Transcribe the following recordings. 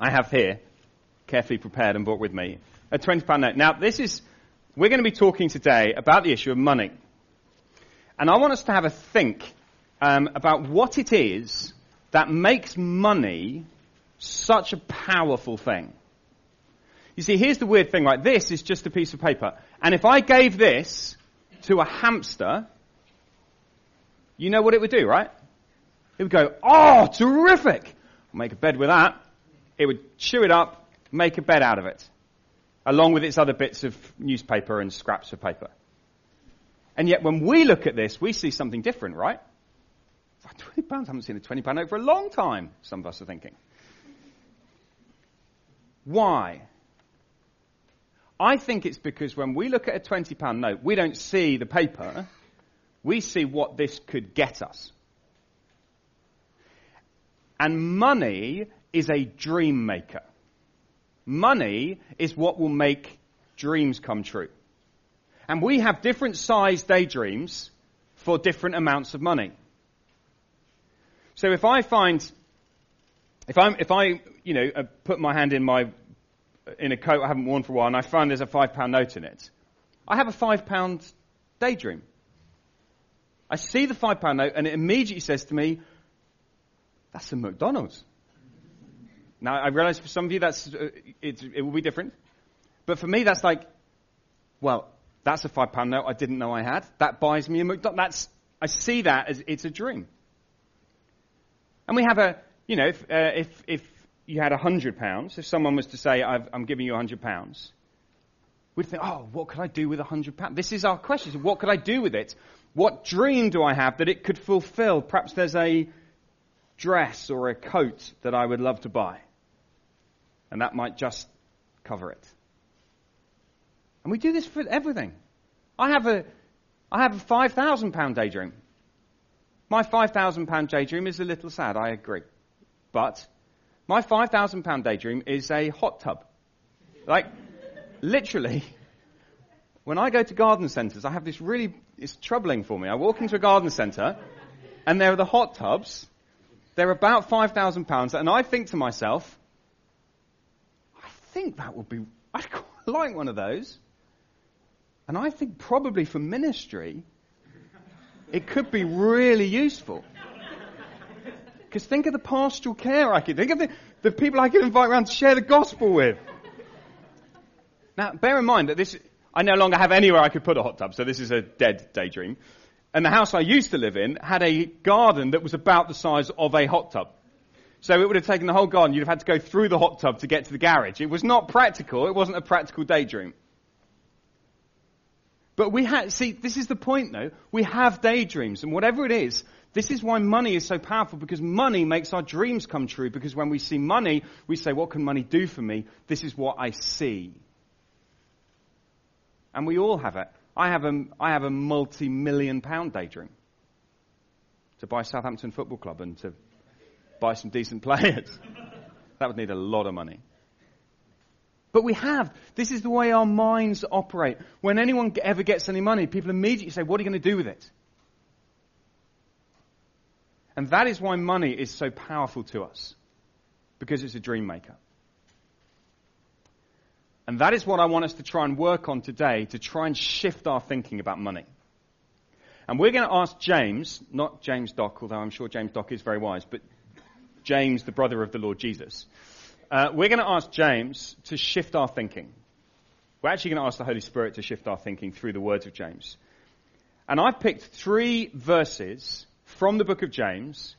I have here, carefully prepared and brought with me, a £20 note. Now, this is, we're going to be talking today about the issue of money. And I want us to have a think um, about what it is that makes money such a powerful thing. You see, here's the weird thing, right? This is just a piece of paper. And if I gave this to a hamster, you know what it would do, right? It would go, oh, terrific! I'll make a bed with that. It would chew it up, make a bed out of it, along with its other bits of newspaper and scraps of paper. And yet when we look at this, we see something different, right? Twenty pounds, I haven't seen a twenty pound note for a long time, some of us are thinking. Why? I think it's because when we look at a twenty pound note, we don't see the paper, we see what this could get us. And money is a dream maker. Money is what will make dreams come true. And we have different sized daydreams for different amounts of money. So if I find, if I, if I, you know, uh, put my hand in my, in a coat I haven't worn for a while and I find there's a five pound note in it, I have a five pound daydream. I see the five pound note and it immediately says to me, that's a McDonald's. Now I realize for some of you that's, uh, it, it will be different. But for me that's like, well, that's a five pound note I didn't know I had. That buys me a McDonald's. That's, I see that as it's a dream. And we have a, you know, if, uh, if, if you had a hundred pounds, if someone was to say, i am giving you a hundred pounds, we'd think, oh, what could I do with a hundred pounds? This is our question. What could I do with it? What dream do I have that it could fulfill? Perhaps there's a dress or a coat that I would love to buy. And that might just cover it. And we do this for everything. I have a, I have a five thousand pound daydream. My £5,000 daydream is a little sad, I agree. But my £5,000 daydream is a hot tub. Like, literally, when I go to garden centres, I have this really, it's troubling for me. I walk into a garden centre, and there are the hot tubs. They're about £5,000, and I think to myself, think that would be, I'd quite like one of those. And I think probably for ministry, it could be really useful. Because think of the pastoral care I could, think of the, the people I could invite around to share the gospel with. Now, bear in mind that this, I no longer have anywhere I could put a hot tub, so this is a dead daydream. And the house I used to live in had a garden that was about the size of a hot tub. So it would have taken the whole garden. You'd have had to go through the hot tub to get to the garage. It was not practical. It wasn't a practical daydream. But we have, see, this is the point though. We have daydreams and whatever it is, this is why money is so powerful because money makes our dreams come true because when we see money, we say, what can money do for me? This is what I see. And we all have it. I have a, I have a multi-million pound daydream to buy Southampton Football Club and to buy some decent players. that would need a lot of money. But we have. This is the way our minds operate. When anyone ever gets any money, people immediately say, what are you going to do with it? And that is why money is so powerful to us. Because it's a dream maker. And that is what I want us to try and work on today to try and shift our thinking about money. And we're going to ask James, not James Dock, although I'm sure James Dock is very wise, but James, the brother of the Lord Jesus, uh, we're going to ask James to shift our thinking. We're actually going to ask the Holy Spirit to shift our thinking through the words of James. And I've picked three verses from the book of James,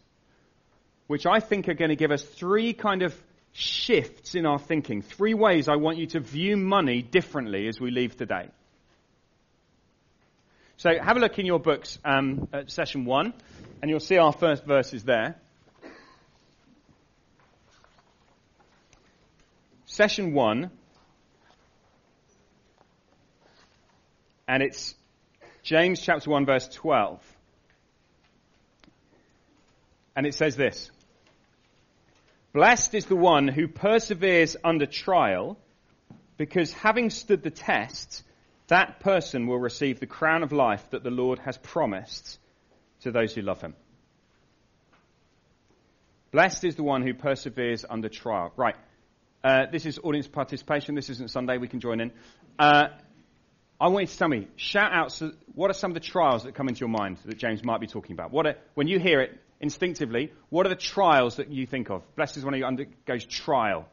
which I think are going to give us three kind of shifts in our thinking. Three ways I want you to view money differently as we leave today. So have a look in your books um, at session one, and you'll see our first verses there. Session one, and it's James chapter 1, verse 12. And it says this Blessed is the one who perseveres under trial, because having stood the test, that person will receive the crown of life that the Lord has promised to those who love him. Blessed is the one who perseveres under trial. Right. Uh, this is audience participation. This isn't Sunday. We can join in. Uh, I want you to tell me, shout out, so what are some of the trials that come into your mind that James might be talking about? What are, when you hear it instinctively, what are the trials that you think of? Blessed is one of you undergoes trial.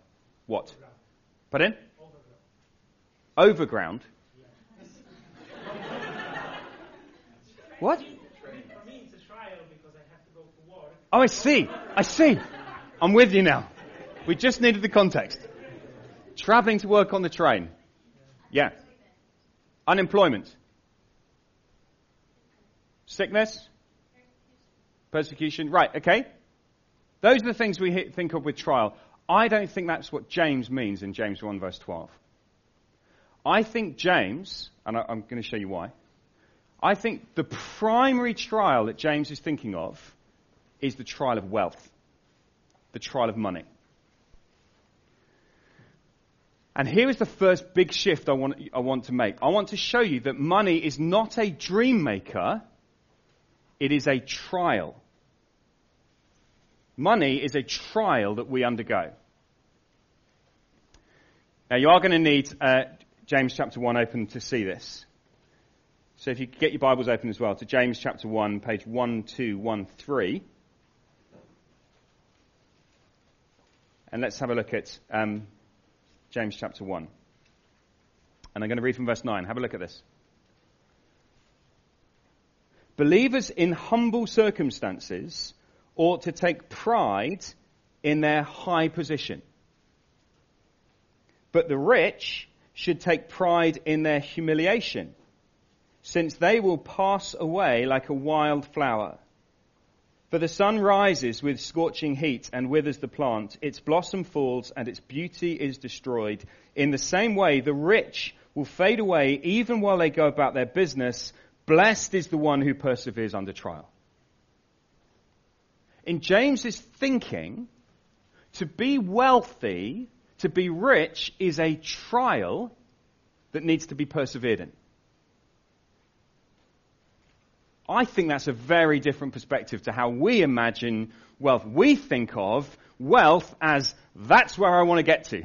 What? Pardon? Overground. Overground? what? Oh, I see. I see. I'm with you now. We just needed the context. Traveling to work on the train. Yeah. Unemployment. Sickness. Persecution. Right, okay. Those are the things we think of with trial. I don't think that's what James means in James 1 verse 12. I think James, and I'm going to show you why, I think the primary trial that James is thinking of is the trial of wealth, the trial of money. And here is the first big shift I want, I want to make. I want to show you that money is not a dream maker, it is a trial. Money is a trial that we undergo. Now, you are going to need uh, James chapter 1 open to see this. So if you get your Bibles open as well to James chapter 1, page 1213. And let's have a look at um, James chapter 1. And I'm going to read from verse 9. Have a look at this. Believers in humble circumstances ought to take pride in their high position. But the rich should take pride in their humiliation, since they will pass away like a wild flower. For the sun rises with scorching heat and withers the plant. Its blossom falls and its beauty is destroyed. In the same way, the rich will fade away even while they go about their business. Blessed is the one who perseveres under trial. In James's thinking, to be wealthy, to be rich is a trial that needs to be persevered in. I think that's a very different perspective to how we imagine wealth. We think of wealth as that's where I want to get to.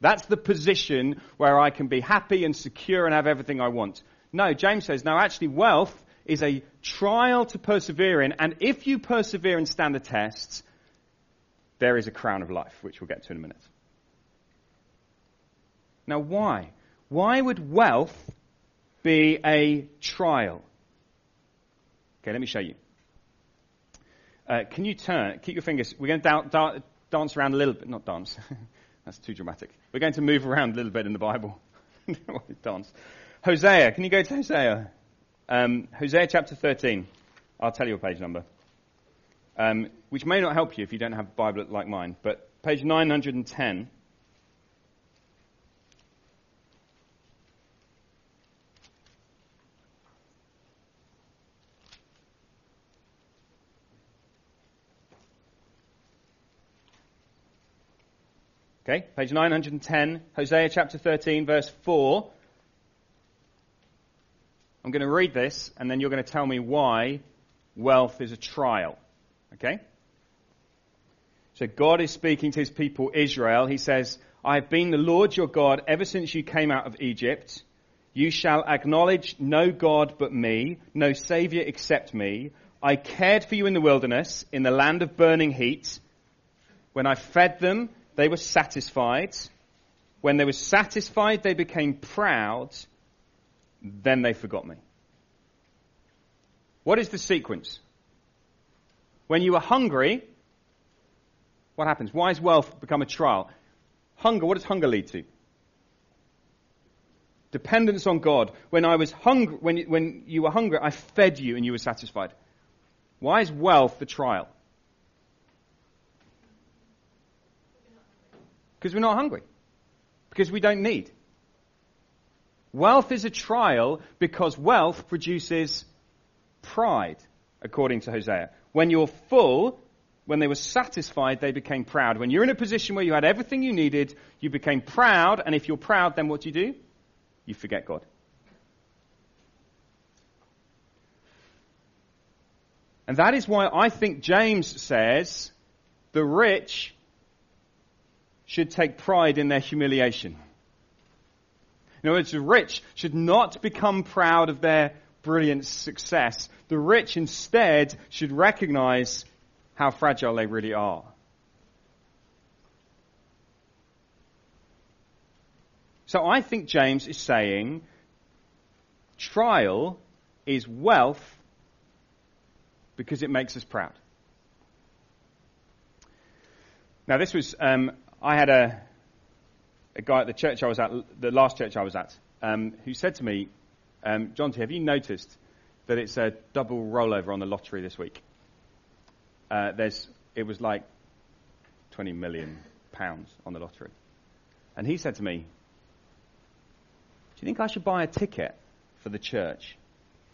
That's the position where I can be happy and secure and have everything I want. No, James says, no, actually wealth is a trial to persevere in, and if you persevere and stand the tests, there is a crown of life, which we'll get to in a minute. Now, why? Why would wealth be a trial? Okay, let me show you. Uh, can you turn, keep your fingers, we're going to da- da- dance around a little bit, not dance, that's too dramatic. We're going to move around a little bit in the Bible. dance. Hosea, can you go to Hosea? Um, Hosea chapter 13. I'll tell you a page number. Um, which may not help you if you don't have a Bible like mine, but page 910. Okay, page 910, Hosea chapter 13, verse 4. I'm going to read this, and then you're going to tell me why wealth is a trial. Okay? So God is speaking to his people Israel. He says, I have been the Lord your God ever since you came out of Egypt. You shall acknowledge no God but me, no Savior except me. I cared for you in the wilderness, in the land of burning heat. When I fed them, they were satisfied. When they were satisfied, they became proud. Then they forgot me. What is the sequence? When you are hungry, what happens? Why has wealth become a trial? Hunger, what does hunger lead to? Dependence on God. When I was hungry, when, when you were hungry, I fed you and you were satisfied. Why is wealth the trial? Because we're not hungry. Because we don't need. Wealth is a trial because wealth produces pride, according to Hosea. When you're full, when they were satisfied, they became proud. When you're in a position where you had everything you needed, you became proud, and if you're proud, then what do you do? You forget God. And that is why I think James says the rich should take pride in their humiliation. In other words, the rich should not become proud of their brilliant success. The rich instead should recognize how fragile they really are. So I think James is saying trial is wealth because it makes us proud. Now, this was, um, I had a, a guy at the church I was at, the last church I was at, um, who said to me, um, John T, have you noticed that it's a double rollover on the lottery this week? Uh, there's, it was like 20 million pounds on the lottery. And he said to me, Do you think I should buy a ticket for the church?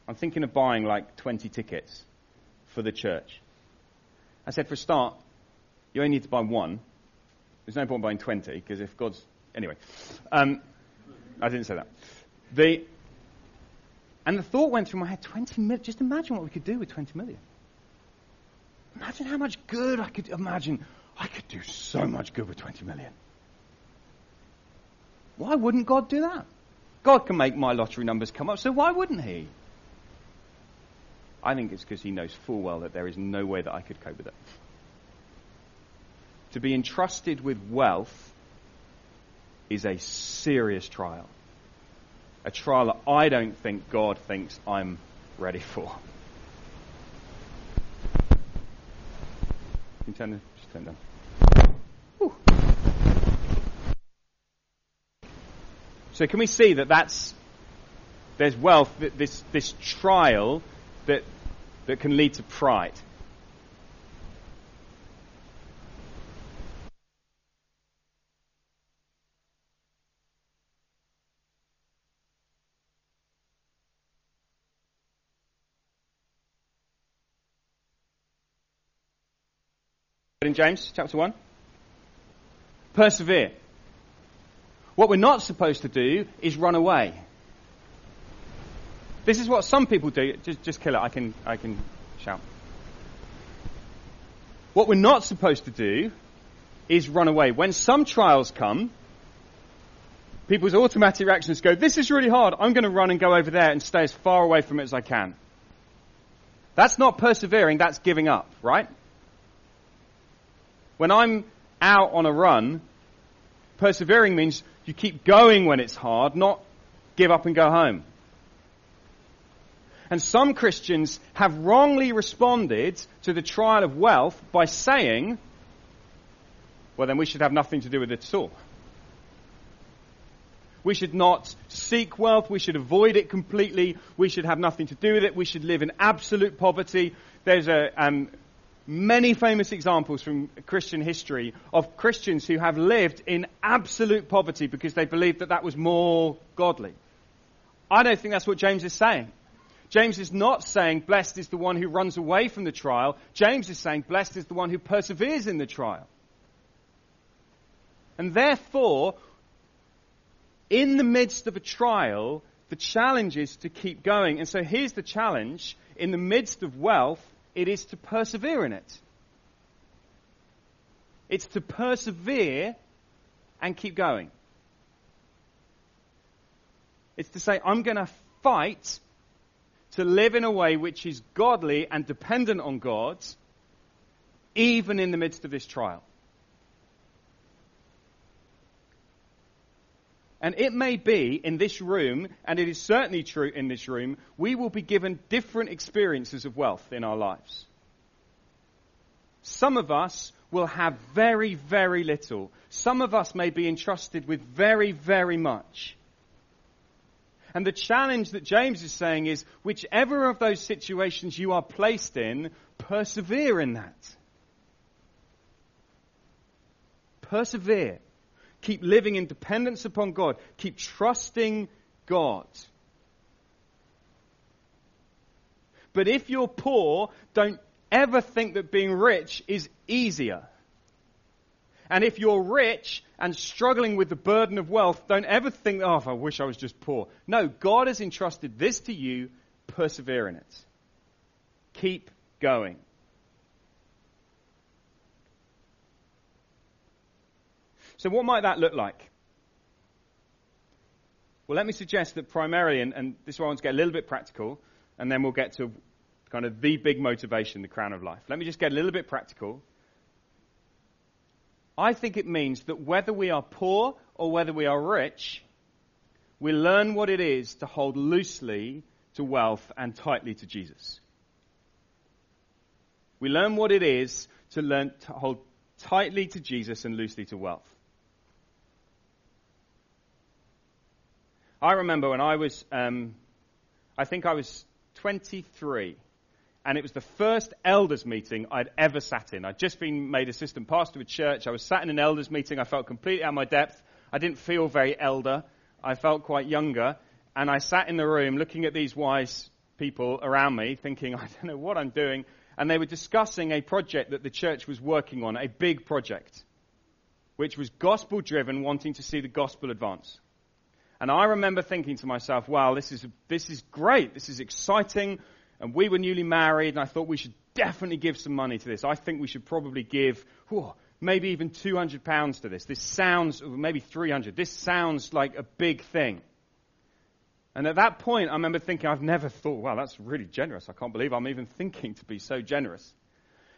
I'm thinking of buying like 20 tickets for the church. I said, for a start, you only need to buy one. There's no point buying 20, because if God's. Anyway, um, I didn't say that. The, and the thought went through my head 20 million. Just imagine what we could do with 20 million. Imagine how much good I could imagine. I could do so much good with 20 million. Why wouldn't God do that? God can make my lottery numbers come up, so why wouldn't He? I think it's because He knows full well that there is no way that I could cope with it. To be entrusted with wealth is a serious trial. A trial that I don't think God thinks I'm ready for. You turn, just turn down. So can we see that that's there's wealth, this this trial that that can lead to pride. In James chapter 1. Persevere. What we're not supposed to do is run away. This is what some people do. Just, just kill it. I can, I can shout. What we're not supposed to do is run away. When some trials come, people's automatic reactions go, This is really hard. I'm going to run and go over there and stay as far away from it as I can. That's not persevering, that's giving up, right? When I'm out on a run, persevering means you keep going when it's hard, not give up and go home. And some Christians have wrongly responded to the trial of wealth by saying, well, then we should have nothing to do with it at all. We should not seek wealth. We should avoid it completely. We should have nothing to do with it. We should live in absolute poverty. There's a, um, many famous examples from Christian history of Christians who have lived in absolute poverty because they believed that that was more godly. I don't think that's what James is saying. James is not saying blessed is the one who runs away from the trial. James is saying blessed is the one who perseveres in the trial. And therefore, in the midst of a trial, the challenge is to keep going. And so here's the challenge. In the midst of wealth, it is to persevere in it. It's to persevere and keep going. It's to say, I'm going to fight to live in a way which is godly and dependent on God, even in the midst of this trial. And it may be in this room, and it is certainly true in this room, we will be given different experiences of wealth in our lives. Some of us will have very, very little. Some of us may be entrusted with very, very much. And the challenge that James is saying is whichever of those situations you are placed in, persevere in that. Persevere. Keep living in dependence upon God. Keep trusting God. But if you're poor, don't ever think that being rich is easier. And if you're rich and struggling with the burden of wealth, don't ever think, oh, I wish I was just poor. No, God has entrusted this to you. Persevere in it. Keep going. So, what might that look like? Well, let me suggest that primarily, and, and this to get a little bit practical, and then we'll get to kind of the big motivation, the crown of life. Let me just get a little bit practical. I think it means that whether we are poor or whether we are rich, we learn what it is to hold loosely to wealth and tightly to Jesus. We learn what it is to learn to hold tightly to Jesus and loosely to wealth. I remember when I was, um, I think I was 23, and it was the first elders meeting I'd ever sat in. I'd just been made assistant pastor of a church. I was sat in an elders meeting. I felt completely out of my depth. I didn't feel very elder. I felt quite younger. And I sat in the room looking at these wise people around me, thinking, I don't know what I'm doing. And they were discussing a project that the church was working on, a big project, which was gospel driven, wanting to see the gospel advance. And I remember thinking to myself, wow, this is, this is great. This is exciting. And we were newly married, and I thought we should definitely give some money to this. I think we should probably give whew, maybe even 200 pounds to this. This sounds, maybe 300. This sounds like a big thing. And at that point, I remember thinking, I've never thought, wow, that's really generous. I can't believe I'm even thinking to be so generous.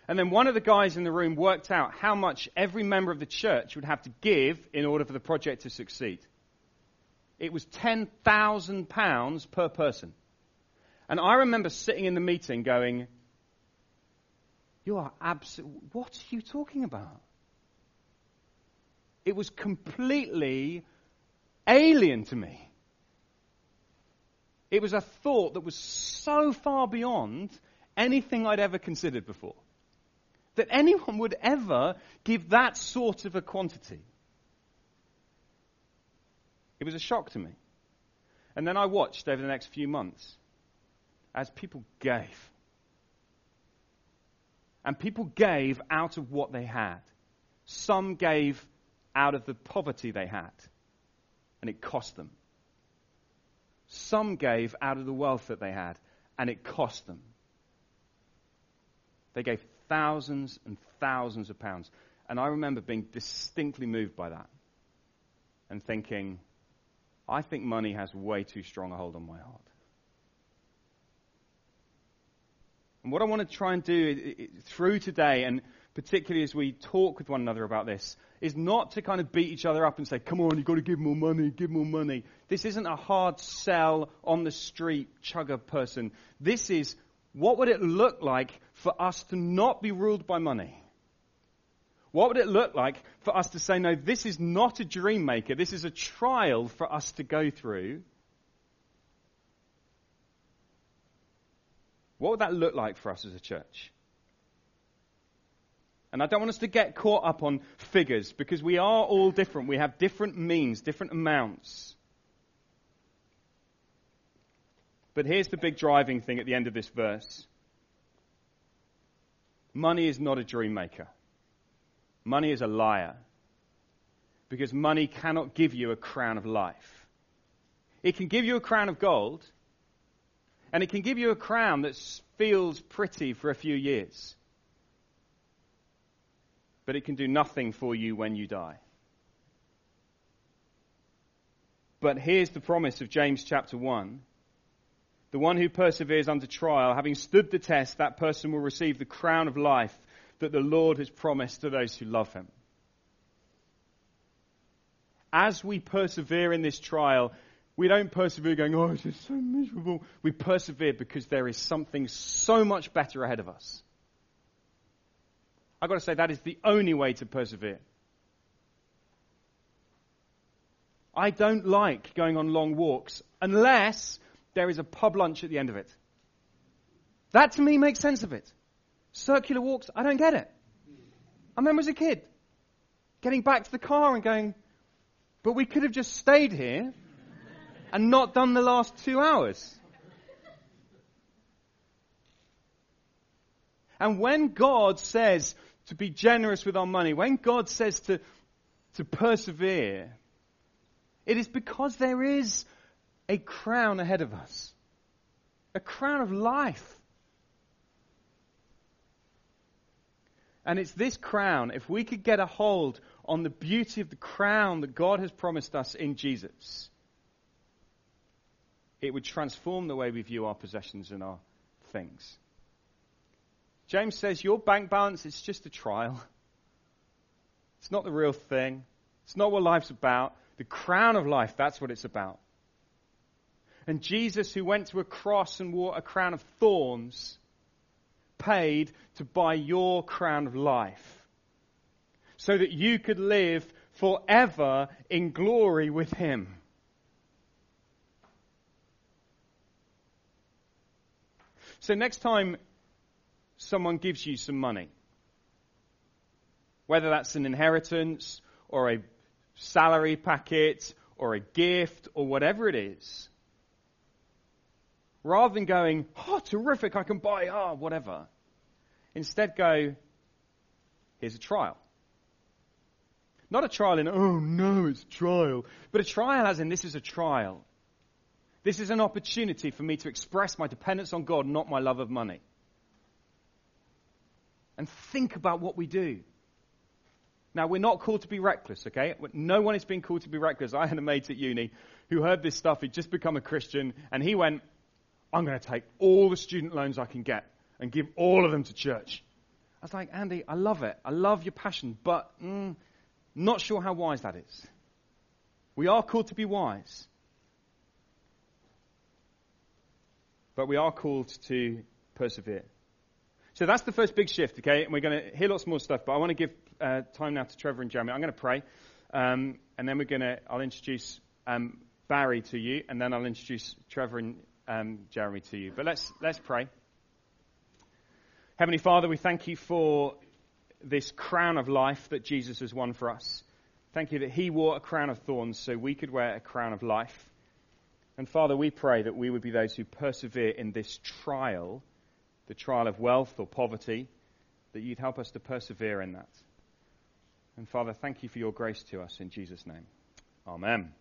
And then one of the guys in the room worked out how much every member of the church would have to give in order for the project to succeed. It was £10,000 per person. And I remember sitting in the meeting going, You are absolutely, what are you talking about? It was completely alien to me. It was a thought that was so far beyond anything I'd ever considered before. That anyone would ever give that sort of a quantity. It was a shock to me. And then I watched over the next few months as people gave. And people gave out of what they had. Some gave out of the poverty they had, and it cost them. Some gave out of the wealth that they had, and it cost them. They gave thousands and thousands of pounds. And I remember being distinctly moved by that and thinking, I think money has way too strong a hold on my heart. And what I want to try and do through today, and particularly as we talk with one another about this, is not to kind of beat each other up and say, come on, you've got to give more money, give more money. This isn't a hard sell on the street chugger person. This is what would it look like for us to not be ruled by money? What would it look like for us to say, no, this is not a dream maker. This is a trial for us to go through. What would that look like for us as a church? And I don't want us to get caught up on figures because we are all different. We have different means, different amounts. But here's the big driving thing at the end of this verse money is not a dream maker, money is a liar. Because money cannot give you a crown of life. It can give you a crown of gold, and it can give you a crown that feels pretty for a few years but it can do nothing for you when you die. But here's the promise of James chapter 1. The one who perseveres under trial, having stood the test, that person will receive the crown of life that the Lord has promised to those who love him. As we persevere in this trial, we don't persevere going, oh, it's just so miserable. We persevere because there is something so much better ahead of us. I've got to say, that is the only way to persevere. I don't like going on long walks unless there is a pub lunch at the end of it. That to me makes sense of it. Circular walks, I don't get it. I remember as a kid getting back to the car and going, but we could have just stayed here and not done the last two hours. And when God says, to be generous with our money, when God says to, to persevere, it is because there is a crown ahead of us. A crown of life. And it's this crown, if we could get a hold on the beauty of the crown that God has promised us in Jesus, it would transform the way we view our possessions and our things. James says your bank balance is just a trial. It's not the real thing. It's not what life's about. The crown of life, that's what it's about. And Jesus, who went to a cross and wore a crown of thorns, paid to buy your crown of life so that you could live forever in glory with Him. So, next time someone gives you some money, whether that's an inheritance or a salary packet or a gift or whatever it is, rather than going, oh, terrific, I can buy, ah, oh, whatever, instead go, here's a trial. Not a trial in, oh no, it's a trial, but a trial as in this is a trial. This is an opportunity for me to express my dependence on God, not my love of money. And think about what we do. Now, we're not called to be reckless, okay? No one is being called to be reckless. I had a mate at uni who heard this stuff. He'd just become a Christian, and he went, I'm going to take all the student loans I can get and give all of them to church. I was like, Andy, I love it. I love your passion, but mm, not sure how wise that is. We are called to be wise. But we are called to persevere. So that's the first big shift, okay? And we're going to hear lots more stuff, but I want to give uh, time now to Trevor and Jeremy. I'm going to pray, um, and then we're going to, I'll introduce um, Barry to you, and then I'll introduce Trevor and um, Jeremy to you. But let's, let's pray. Heavenly Father, we thank you for this crown of life that Jesus has won for us. Thank you that he wore a crown of thorns so we could wear a crown of life. And Father, we pray that we would be those who persevere in this trial, the trial of wealth or poverty, that you'd help us to persevere in that. And Father, thank you for your grace to us in Jesus' name. Amen.